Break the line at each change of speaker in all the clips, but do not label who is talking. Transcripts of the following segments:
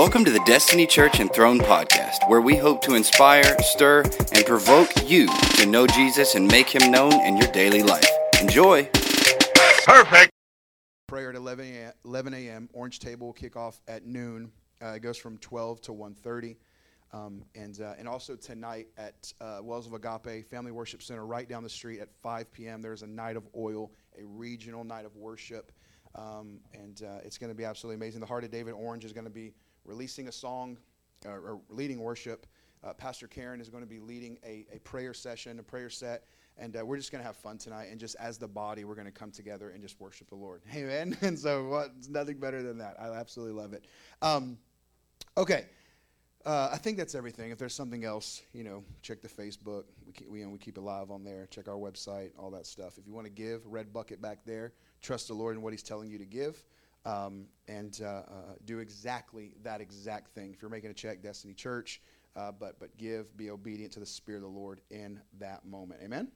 Welcome to the Destiny Church and Throne podcast, where we hope to inspire, stir, and provoke you to know Jesus and make him known in your daily life. Enjoy.
Perfect.
prayer at 11 a.m. 11 a.m. Orange table will kick off at noon. Uh, it goes from 12 to 1:30, um, and uh, and also tonight at uh, Wells of Agape Family Worship Center, right down the street at 5 p.m. There's a night of oil, a regional night of worship, um, and uh, it's going to be absolutely amazing. The Heart of David Orange is going to be releasing a song uh, or leading worship. Uh, Pastor Karen is going to be leading a, a prayer session, a prayer set, and uh, we're just going to have fun tonight. And just as the body, we're going to come together and just worship the Lord. Amen. And so, what, nothing better than that. I absolutely love it. Um, okay. Uh, I think that's everything. If there's something else, you know, check the Facebook. We keep, we, you know, we keep it live on there. Check our website, all that stuff. If you want to give, red bucket back there. Trust the Lord in what He's telling you to give, um, and uh, uh, do exactly that exact thing. If you're making a check, Destiny Church, uh, but but give, be obedient to the Spirit of the Lord in that moment. Amen.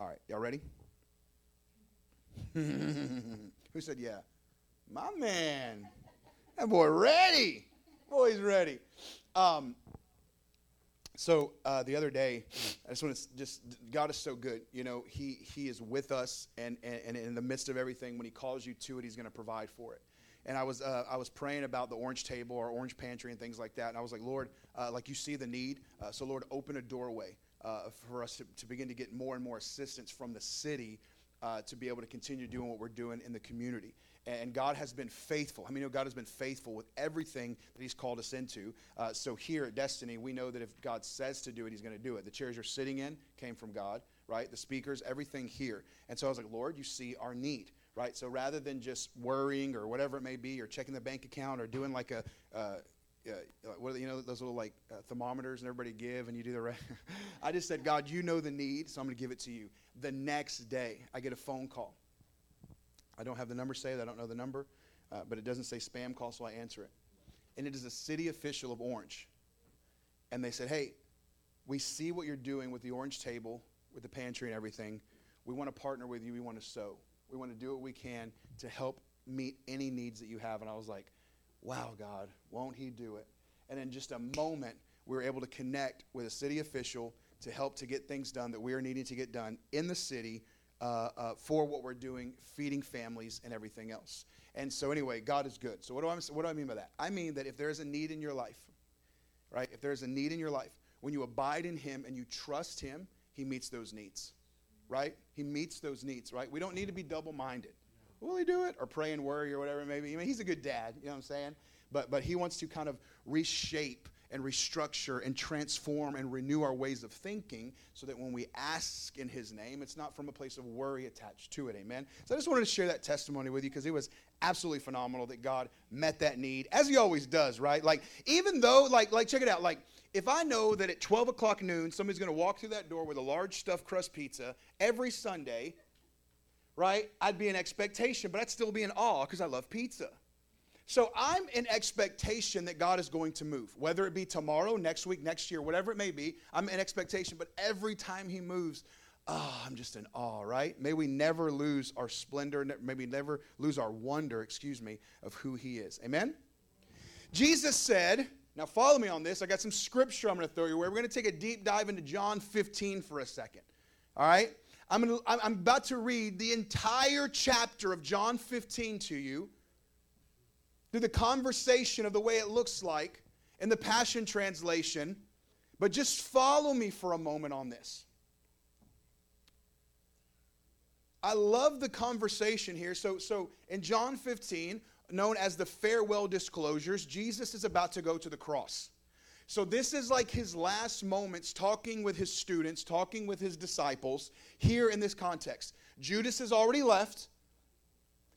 All right, y'all ready? Who said yeah? My man. That boy ready. Boy's ready. Um, so uh, the other day, I just want to just God is so good. You know, He He is with us, and, and, and in the midst of everything, when He calls you to it, He's going to provide for it. And I was uh, I was praying about the orange table or orange pantry and things like that, and I was like, Lord, uh, like you see the need, uh, so Lord, open a doorway uh, for us to, to begin to get more and more assistance from the city uh, to be able to continue doing what we're doing in the community. And God has been faithful. I mean, God has been faithful with everything that He's called us into. Uh, so here at Destiny, we know that if God says to do it, He's going to do it. The chairs you're sitting in came from God, right? The speakers, everything here. And so I was like, Lord, you see our need, right? So rather than just worrying or whatever it may be, or checking the bank account or doing like a, uh, uh, what are the, you know those little like uh, thermometers and everybody give and you do the right. I just said, God, you know the need, so I'm going to give it to you. The next day, I get a phone call. I don't have the number saved. I don't know the number, uh, but it doesn't say spam call, so I answer it. And it is a city official of Orange, and they said, "Hey, we see what you're doing with the orange table, with the pantry and everything. We want to partner with you. We want to sow. We want to do what we can to help meet any needs that you have." And I was like wow, God, won't He do it? And in just a moment, we were able to connect with a city official to help to get things done that we are needing to get done in the city uh, uh, for what we're doing, feeding families and everything else. And so, anyway, God is good. So, what do, I, what do I mean by that? I mean that if there is a need in your life, right? If there's a need in your life, when you abide in Him and you trust Him, He meets those needs, right? He meets those needs, right? We don't need to be double minded will he do it? Or pray and worry or whatever it may be. I mean, he's a good dad, you know what I'm saying? But, but he wants to kind of reshape and restructure and transform and renew our ways of thinking so that when we ask in his name, it's not from a place of worry attached to it. Amen. So I just wanted to share that testimony with you because it was absolutely phenomenal that God met that need, as he always does, right? Like, even though, like, like check it out, like, if I know that at 12 o'clock noon, somebody's going to walk through that door with a large stuffed crust pizza every Sunday, right? I'd be in expectation, but I'd still be in awe because I love pizza. So I'm in expectation that God is going to move, whether it be tomorrow, next week, next year, whatever it may be. I'm in expectation, but every time He moves, oh, I'm just in awe, right? May we never lose our splendor, maybe never lose our wonder, excuse me, of who He is. Amen? Jesus said, now follow me on this. I got some scripture I'm going to throw your way. We're going to take a deep dive into John 15 for a second. All right? I'm, gonna, I'm about to read the entire chapter of John 15 to you through the conversation of the way it looks like in the Passion Translation. But just follow me for a moment on this. I love the conversation here. So, so in John 15, known as the farewell discourses, Jesus is about to go to the cross. So, this is like his last moments talking with his students, talking with his disciples here in this context. Judas has already left,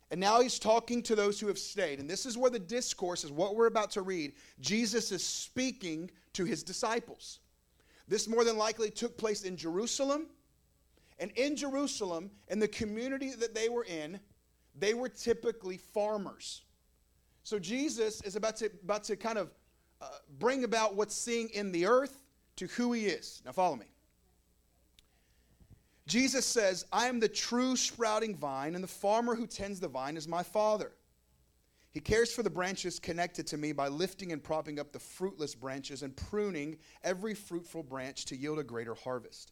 and now he's talking to those who have stayed. And this is where the discourse is what we're about to read. Jesus is speaking to his disciples. This more than likely took place in Jerusalem. And in Jerusalem, in the community that they were in, they were typically farmers. So Jesus is about to, about to kind of uh, bring about what's seeing in the earth to who he is. Now, follow me. Jesus says, I am the true sprouting vine, and the farmer who tends the vine is my Father. He cares for the branches connected to me by lifting and propping up the fruitless branches and pruning every fruitful branch to yield a greater harvest.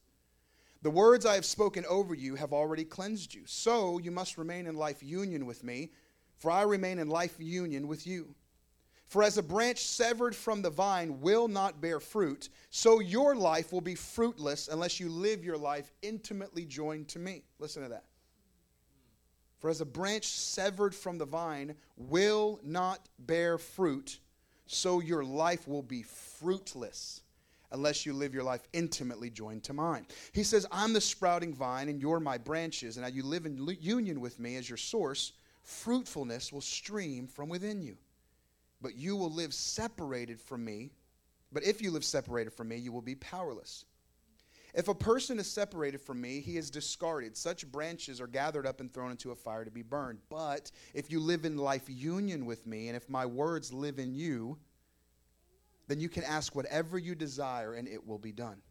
The words I have spoken over you have already cleansed you. So you must remain in life union with me, for I remain in life union with you. For as a branch severed from the vine will not bear fruit, so your life will be fruitless unless you live your life intimately joined to me. Listen to that. For as a branch severed from the vine will not bear fruit, so your life will be fruitless unless you live your life intimately joined to mine. He says, I'm the sprouting vine, and you're my branches, and now you live in union with me as your source, fruitfulness will stream from within you. But you will live separated from me. But if you live separated from me, you will be powerless. If a person is separated from me, he is discarded. Such branches are gathered up and thrown into a fire to be burned. But if you live in life union with me, and if my words live in you, then you can ask whatever you desire and it will be done.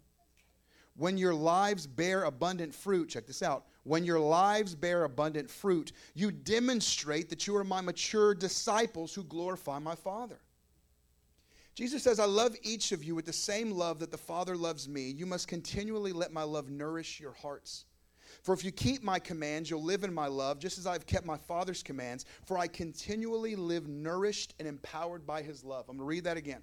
When your lives bear abundant fruit, check this out. When your lives bear abundant fruit, you demonstrate that you are my mature disciples who glorify my Father. Jesus says, I love each of you with the same love that the Father loves me. You must continually let my love nourish your hearts. For if you keep my commands, you'll live in my love, just as I've kept my Father's commands. For I continually live nourished and empowered by his love. I'm going to read that again.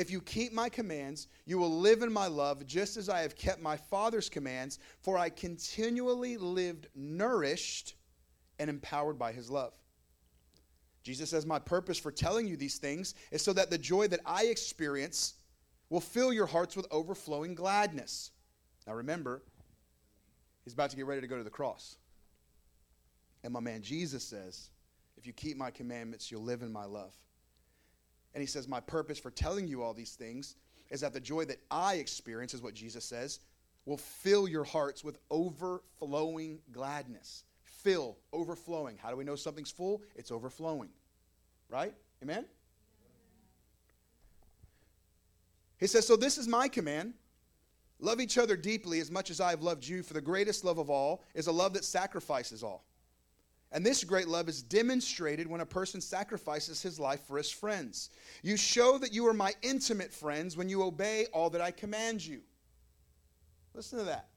If you keep my commands, you will live in my love, just as I have kept my Father's commands. For I continually lived nourished and empowered by his love. Jesus says, My purpose for telling you these things is so that the joy that I experience will fill your hearts with overflowing gladness. Now remember, he's about to get ready to go to the cross. And my man Jesus says, If you keep my commandments, you'll live in my love. And he says, My purpose for telling you all these things is that the joy that I experience, is what Jesus says, will fill your hearts with overflowing gladness fill, overflowing. How do we know something's full? It's overflowing. Right? Amen? He says, So this is my command. Love each other deeply as much as I have loved you, for the greatest love of all is a love that sacrifices all. And this great love is demonstrated when a person sacrifices his life for his friends. You show that you are my intimate friends when you obey all that I command you. Listen to that.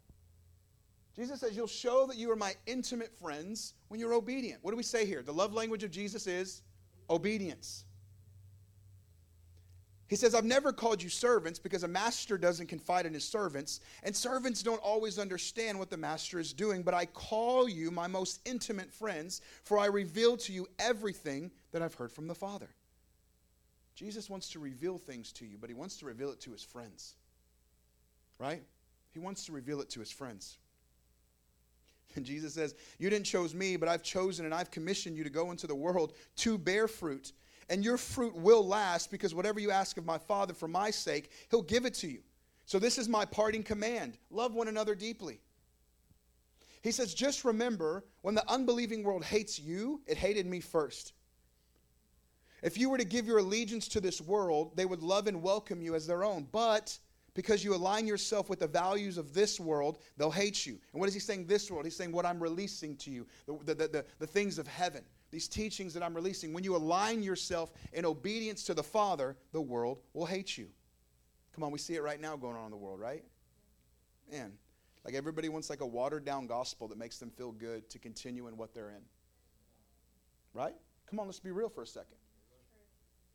Jesus says, You'll show that you are my intimate friends when you're obedient. What do we say here? The love language of Jesus is obedience. He says, I've never called you servants because a master doesn't confide in his servants, and servants don't always understand what the master is doing. But I call you my most intimate friends, for I reveal to you everything that I've heard from the Father. Jesus wants to reveal things to you, but he wants to reveal it to his friends. Right? He wants to reveal it to his friends. And Jesus says, You didn't choose me, but I've chosen and I've commissioned you to go into the world to bear fruit. And your fruit will last because whatever you ask of my Father for my sake, he'll give it to you. So this is my parting command love one another deeply. He says, Just remember, when the unbelieving world hates you, it hated me first. If you were to give your allegiance to this world, they would love and welcome you as their own. But because you align yourself with the values of this world, they'll hate you. And what is he saying, this world? He's saying what I'm releasing to you, the, the, the, the, things of heaven, these teachings that I'm releasing. When you align yourself in obedience to the Father, the world will hate you. Come on, we see it right now going on in the world, right? Man, like everybody wants like a watered down gospel that makes them feel good to continue in what they're in. Right? Come on, let's be real for a second.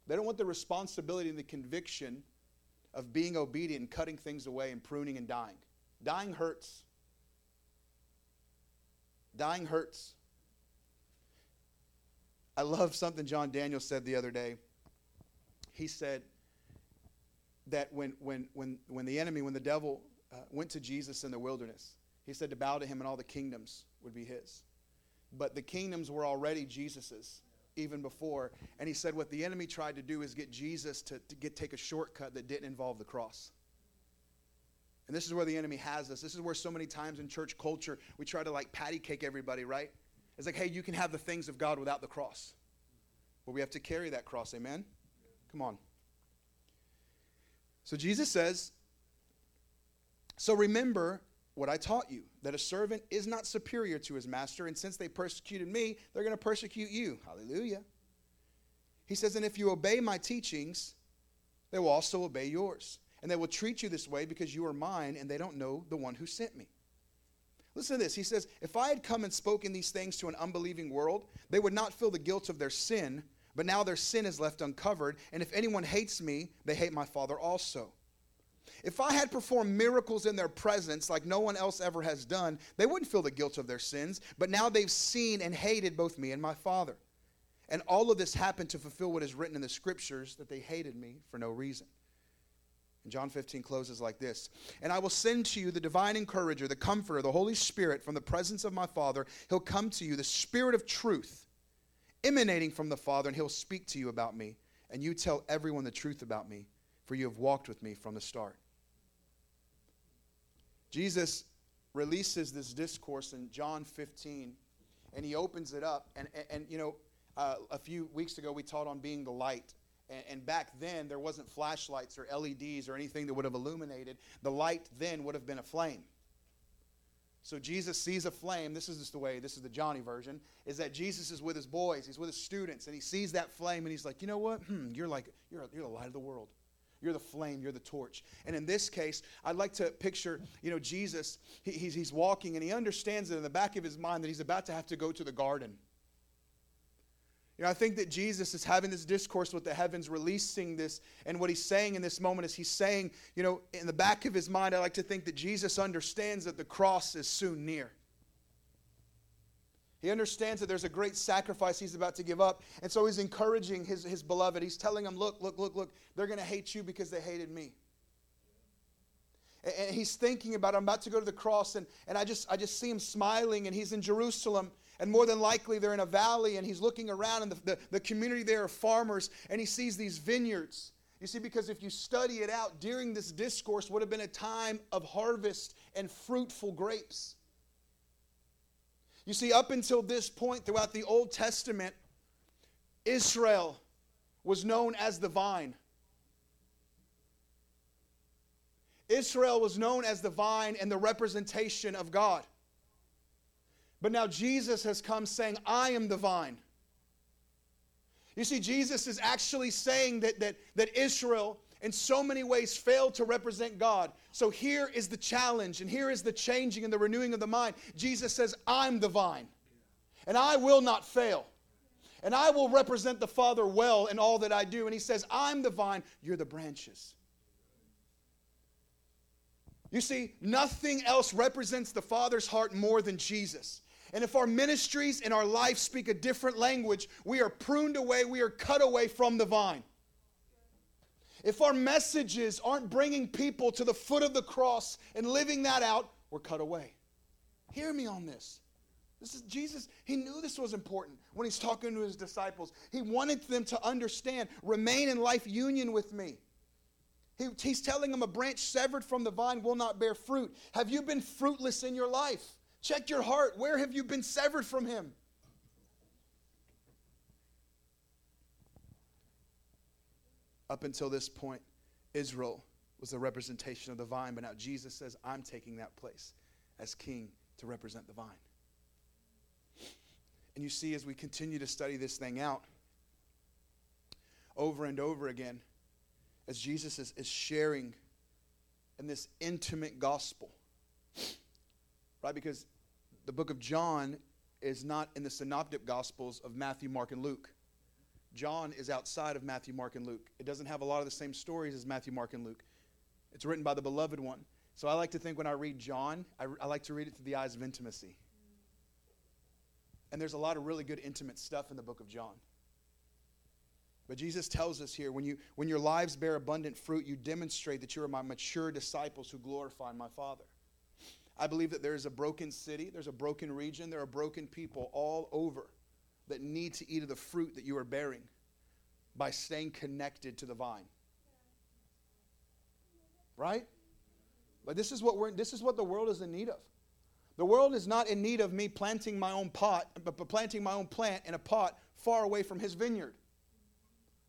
They don't want the responsibility and the conviction of being obedient and cutting things away and pruning and dying. Dying hurts. Dying hurts. I love something John Daniel said the other day. He said that when, when, when, when the enemy, when the devil uh, went to Jesus in the wilderness, he said to bow to him and all the kingdoms would be his. But the kingdoms were already Jesus's even before. And he said what the enemy tried to do is get Jesus to, to get, take a shortcut that didn't involve the cross. And this is where the enemy has us. This is where so many times in church culture we try to like patty cake everybody, right? It's like, hey, you can have the things of God without the cross. But we have to carry that cross, amen? Come on. So Jesus says, so remember what I taught you. that a servant is not superior to his master, and since they persecuted me, they're going to persecute you. Hallelujah. He says, And if you obey my teachings, they will also obey yours. And they will treat you this way because you are mine, and they don't know the one who sent me. Listen to this. He says, If I had come and spoken these things to an unbelieving world, they would not feel the guilt of their sin, but now their sin is left uncovered. And if anyone hates me, they hate my Father also. If I had performed miracles in their presence like no one else ever has done, they wouldn't feel the guilt of their sins, but now they've seen and hated both me and my Father. And all of this happened to fulfill what is written in the scriptures that they hated me for no reason. John 15 closes like this And I will send to you the divine encourager, the comforter, the Holy Spirit from the presence of my Father. He'll come to you, the Spirit of truth, emanating from the Father, and he'll speak to you about me. And you tell everyone the truth about me, for you have walked with me from the start. Jesus releases this discourse in John 15, and he opens it up. And, and, and you know, uh, a few weeks ago we taught on being the light. And, and back then, there wasn't flashlights or LEDs or anything that would have illuminated. The light then would have been a flame. So Jesus sees a flame. This is just the way, this is the Johnny version, is that Jesus is with his boys, he's with his students, and he sees that flame and he's like, you know what? Hmm, you're like, you're, you're the light of the world. You're the flame, you're the torch. And in this case, I'd like to picture, you know, Jesus, he, he's, he's walking and he understands it in the back of his mind that he's about to have to go to the garden. You know, I think that Jesus is having this discourse with the heavens, releasing this, and what he's saying in this moment is he's saying, you know, in the back of his mind, I like to think that Jesus understands that the cross is soon near. He understands that there's a great sacrifice he's about to give up. And so he's encouraging his, his beloved. He's telling them, look, look, look, look, they're going to hate you because they hated me. And, and he's thinking about, I'm about to go to the cross, and, and I, just, I just see him smiling, and he's in Jerusalem. And more than likely, they're in a valley, and he's looking around, and the, the, the community there are farmers, and he sees these vineyards. You see, because if you study it out, during this discourse would have been a time of harvest and fruitful grapes. You see, up until this point throughout the Old Testament, Israel was known as the vine. Israel was known as the vine and the representation of God. But now Jesus has come saying, I am the vine. You see, Jesus is actually saying that, that, that Israel in so many ways failed to represent God. So here is the challenge, and here is the changing and the renewing of the mind. Jesus says, I'm the vine, and I will not fail. And I will represent the Father well in all that I do. And he says, I'm the vine, you're the branches. You see, nothing else represents the Father's heart more than Jesus. And if our ministries and our life speak a different language, we are pruned away, we are cut away from the vine. If our messages aren't bringing people to the foot of the cross and living that out, we're cut away. Hear me on this. This is Jesus. He knew this was important when he's talking to his disciples. He wanted them to understand, remain in life union with me. He, he's telling them a branch severed from the vine will not bear fruit. Have you been fruitless in your life? Check your heart. Where have you been severed from him? Up until this point, Israel was the representation of the vine, but now Jesus says, I'm taking that place as king to represent the vine. And you see, as we continue to study this thing out over and over again, as Jesus is, is sharing in this intimate gospel, Because the book of John is not in the synoptic gospels of Matthew, Mark, and Luke. John is outside of Matthew, Mark, and Luke. It doesn't have a lot of the same stories as Matthew, Mark, and Luke. It's written by the beloved one. So I like to think when I read John, I, I like to read it through the eyes of intimacy. And there's a lot of really good intimate stuff in the book of John. But Jesus tells us here when, you, when your lives bear abundant fruit, you demonstrate that you are my mature disciples who glorify my Father. I believe that there is a broken city, there's a broken region, there are broken people all over that need to eat of the fruit that you are bearing by staying connected to the vine. Right? But this is what we're this is what the world is in need of. The world is not in need of me planting my own pot, but planting my own plant in a pot far away from his vineyard.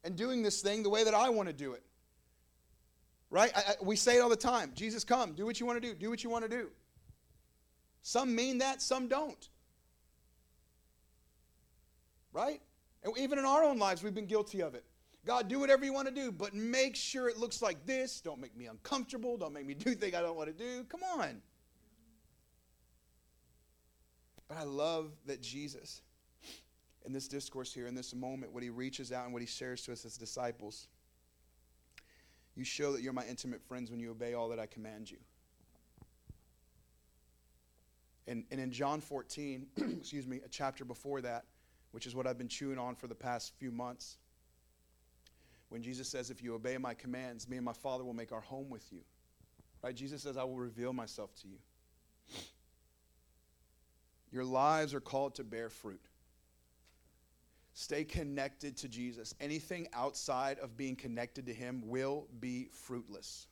And doing this thing the way that I want to do it. Right? I, I, we say it all the time. Jesus, come, do what you want to do, do what you want to do. Some mean that, some don't. Right? And even in our own lives, we've been guilty of it. God, do whatever you want to do, but make sure it looks like this. Don't make me uncomfortable. Don't make me do things I don't want to do. Come on. But I love that Jesus, in this discourse here, in this moment, when he reaches out and what he shares to us as disciples, you show that you're my intimate friends when you obey all that I command you. And, and in John 14, excuse me, a chapter before that, which is what I've been chewing on for the past few months, when Jesus says, If you obey my commands, me and my Father will make our home with you. Right? Jesus says, I will reveal myself to you. Your lives are called to bear fruit. Stay connected to Jesus. Anything outside of being connected to Him will be fruitless.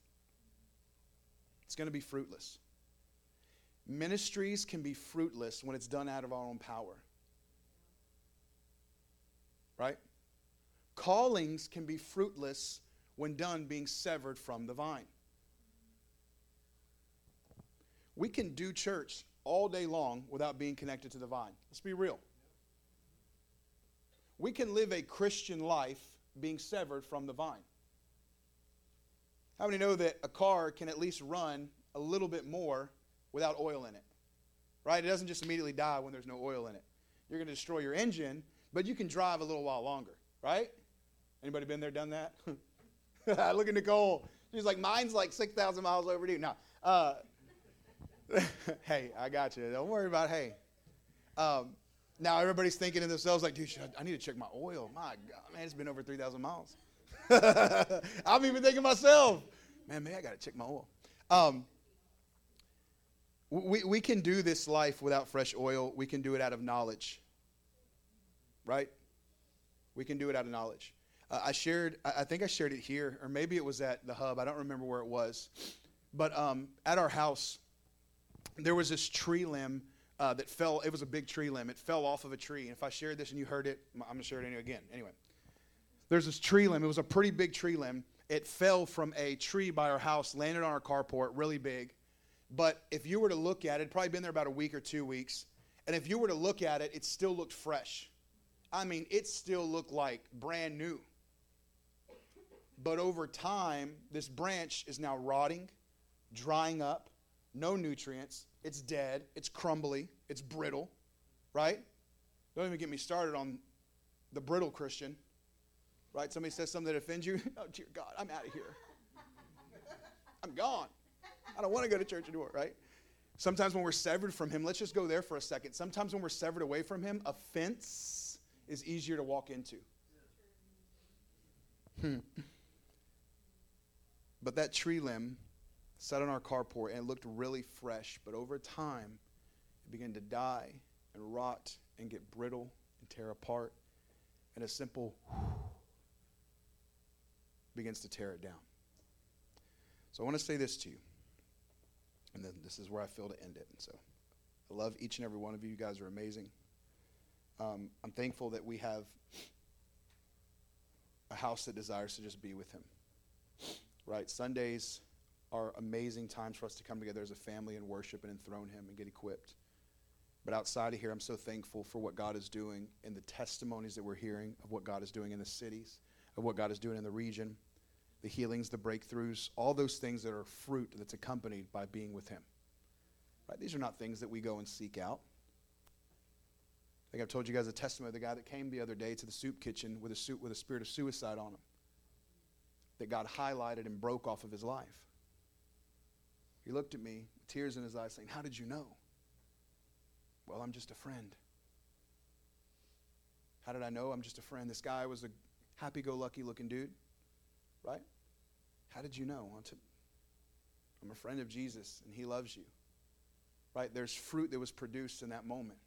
It's going to be fruitless. Ministries can be fruitless when it's done out of our own power. Right? Callings can be fruitless when done being severed from the vine. We can do church all day long without being connected to the vine. Let's be real. We can live a Christian life being severed from the vine. How many know that a car can at least run a little bit more without oil in it? Right? It doesn't just immediately die when there's no oil in it. You're going to destroy your engine, but you can drive a little while longer, right? Anybody been there, done that? Look at Nicole. She's like, mine's like 6,000 miles overdue. No. Uh, hey, I got you. Don't worry about hey. Um, now everybody's thinking to themselves like, dude, I, I, need to check my oil. My God, man, it's been over 3,000 miles. I'm even thinking myself, man, maybe I got to check my oil. Um, we, we can do this life without fresh oil. We can do it out of knowledge. Right? We can do it out of knowledge. Uh, I shared, I think I shared it here, or maybe it was at the hub. I don't remember where it was. But um, at our house, there was this tree limb uh, that fell. It was a big tree limb. It fell off of a tree. And if I shared this and you heard it, I'm going to share it again. Anyway, there's this tree limb. It was a pretty big tree limb. It fell from a tree by our house, landed on our carport, really big. But if you were to look at it, probably been there about a week or two weeks. And if you were to look at it, it still looked fresh. I mean, it still looked like brand new. But over time, this branch is now rotting, drying up, no nutrients. It's dead. It's crumbly. It's brittle, right? Don't even get me started on the brittle Christian, right? Somebody says something that offends you. oh, dear God, I'm out of here. I'm gone. I don't want to go to church anymore, right? Sometimes when we're severed from Him, let's just go there for a second. Sometimes when we're severed away from Him, offense is easier to walk into. Hmm. But that tree limb sat on our carport and it looked really fresh, but over time it began to die and rot and get brittle and tear apart. And a simple begins to tear it down. So I want to say this to you. And then this is where I feel to end it. So I love each and every one of you. You guys are amazing. Um, I'm thankful that we have a house that desires to just be with Him. Right? Sundays, are amazing times for us to come together as a family and worship and enthrone Him and get equipped. But outside of here, I'm so thankful for what God is doing and the testimonies that we're hearing of what God is doing in the cities, of what God is doing in the region, the healings, the breakthroughs, all those things that are fruit that's accompanied by being with Him. Right? These are not things that we go and seek out. I think I've told you guys a testimony of the guy that came the other day to the soup kitchen with a suit with a spirit of suicide on him that God highlighted and broke off of his life. He looked at me, tears in his eyes, saying, How did you know? Well, I'm just a friend. How did I know? I'm just a friend. This guy was a happy go lucky looking dude, right? How did you know? I'm a friend of Jesus, and he loves you, right? There's fruit that was produced in that moment.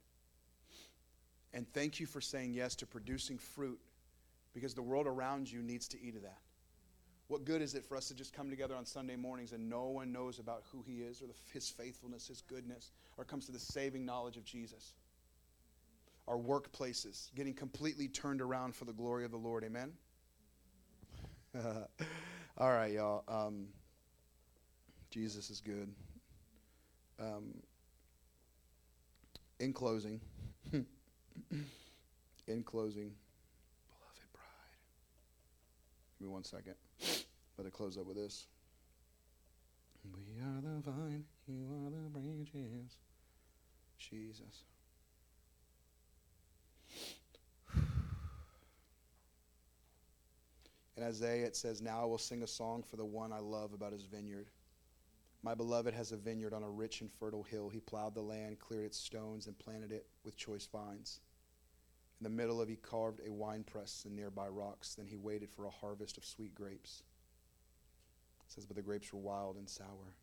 And thank you for saying yes to producing fruit because the world around you needs to eat of that. What good is it for us to just come together on Sunday mornings and no one knows about who He is or the, His faithfulness, His goodness, or comes to the saving knowledge of Jesus? Our workplaces getting completely turned around for the glory of the Lord. Amen? All right, y'all. Um, Jesus is good. Um, in closing, in closing, beloved bride. Give me one second. It close up with this. We are the vine, you are the branches. Jesus. In Isaiah, it says, Now I will sing a song for the one I love about his vineyard. My beloved has a vineyard on a rich and fertile hill. He plowed the land, cleared its stones, and planted it with choice vines. In the middle of he carved a winepress in nearby rocks. Then he waited for a harvest of sweet grapes. It says, But the grapes were wild and sour.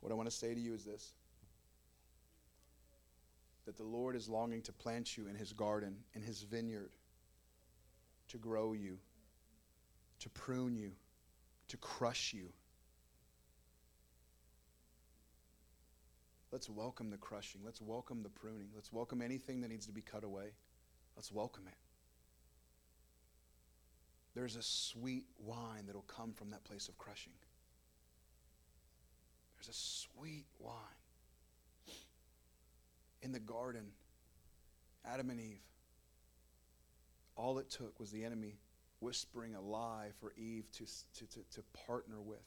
What I want to say to you is this that the Lord is longing to plant you in his garden, in his vineyard, to grow you, to prune you, to crush you. Let's welcome the crushing. Let's welcome the pruning. Let's welcome anything that needs to be cut away. Let's welcome it. There's a sweet wine that'll come from that place of crushing. There's a sweet wine. In the garden, Adam and Eve, all it took was the enemy whispering a lie for Eve to, to, to, to partner with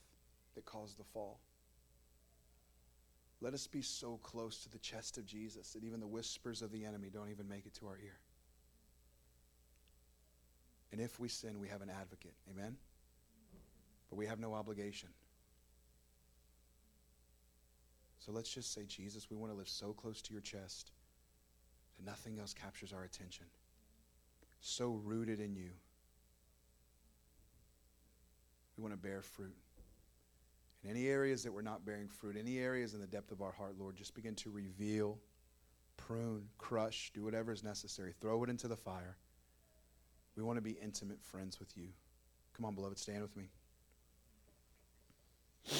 that caused the fall. Let us be so close to the chest of Jesus that even the whispers of the enemy don't even make it to our ear. And if we sin, we have an advocate. Amen? But we have no obligation. So let's just say, Jesus, we want to live so close to your chest that nothing else captures our attention. So rooted in you. We want to bear fruit. In any areas that we're not bearing fruit, any areas in the depth of our heart, Lord, just begin to reveal, prune, crush, do whatever is necessary. Throw it into the fire. We want to be intimate friends with you. Come on, beloved, stand with me.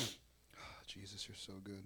Jesus, you're so good.